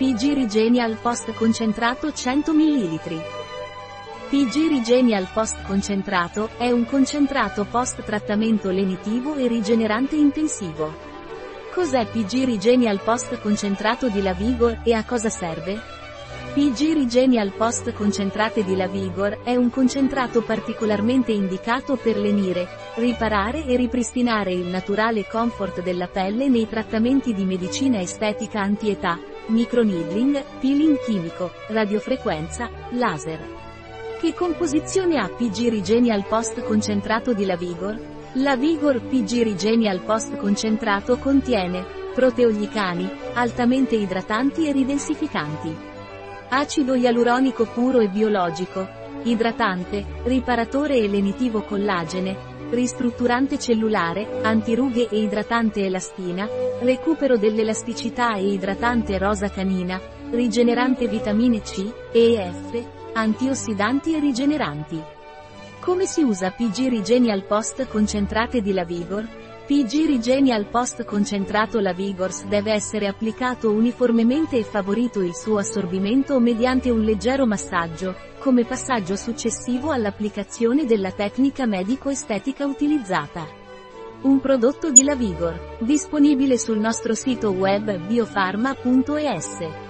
PG Regenial Post concentrato 100 ml. PG Regenial Post concentrato è un concentrato post trattamento lenitivo e rigenerante intensivo. Cos'è PG Regenial Post concentrato di La Vigor e a cosa serve? PG Regenial Post Concentrate di La Vigor è un concentrato particolarmente indicato per lenire, riparare e ripristinare il naturale comfort della pelle nei trattamenti di medicina estetica anti-età, microneedling, peeling chimico, radiofrequenza, laser. Che composizione ha PG Regenial Post Concentrato di La Vigor? La Vigor PG Regenial Post Concentrato contiene proteoglicani, altamente idratanti e ridensificanti Acido ialuronico puro e biologico. Idratante, riparatore e lenitivo collagene, ristrutturante cellulare, antirughe e idratante elastina, recupero dell'elasticità e idratante rosa canina, rigenerante vitamine C, E e F, antiossidanti e rigeneranti. Come si usa PG Regenial Post concentrate di La Vigor? PG Regenial Post concentrato La Vigors deve essere applicato uniformemente e favorito il suo assorbimento mediante un leggero massaggio, come passaggio successivo all'applicazione della tecnica medico-estetica utilizzata. Un prodotto di La Vigor, disponibile sul nostro sito web biofarma.es.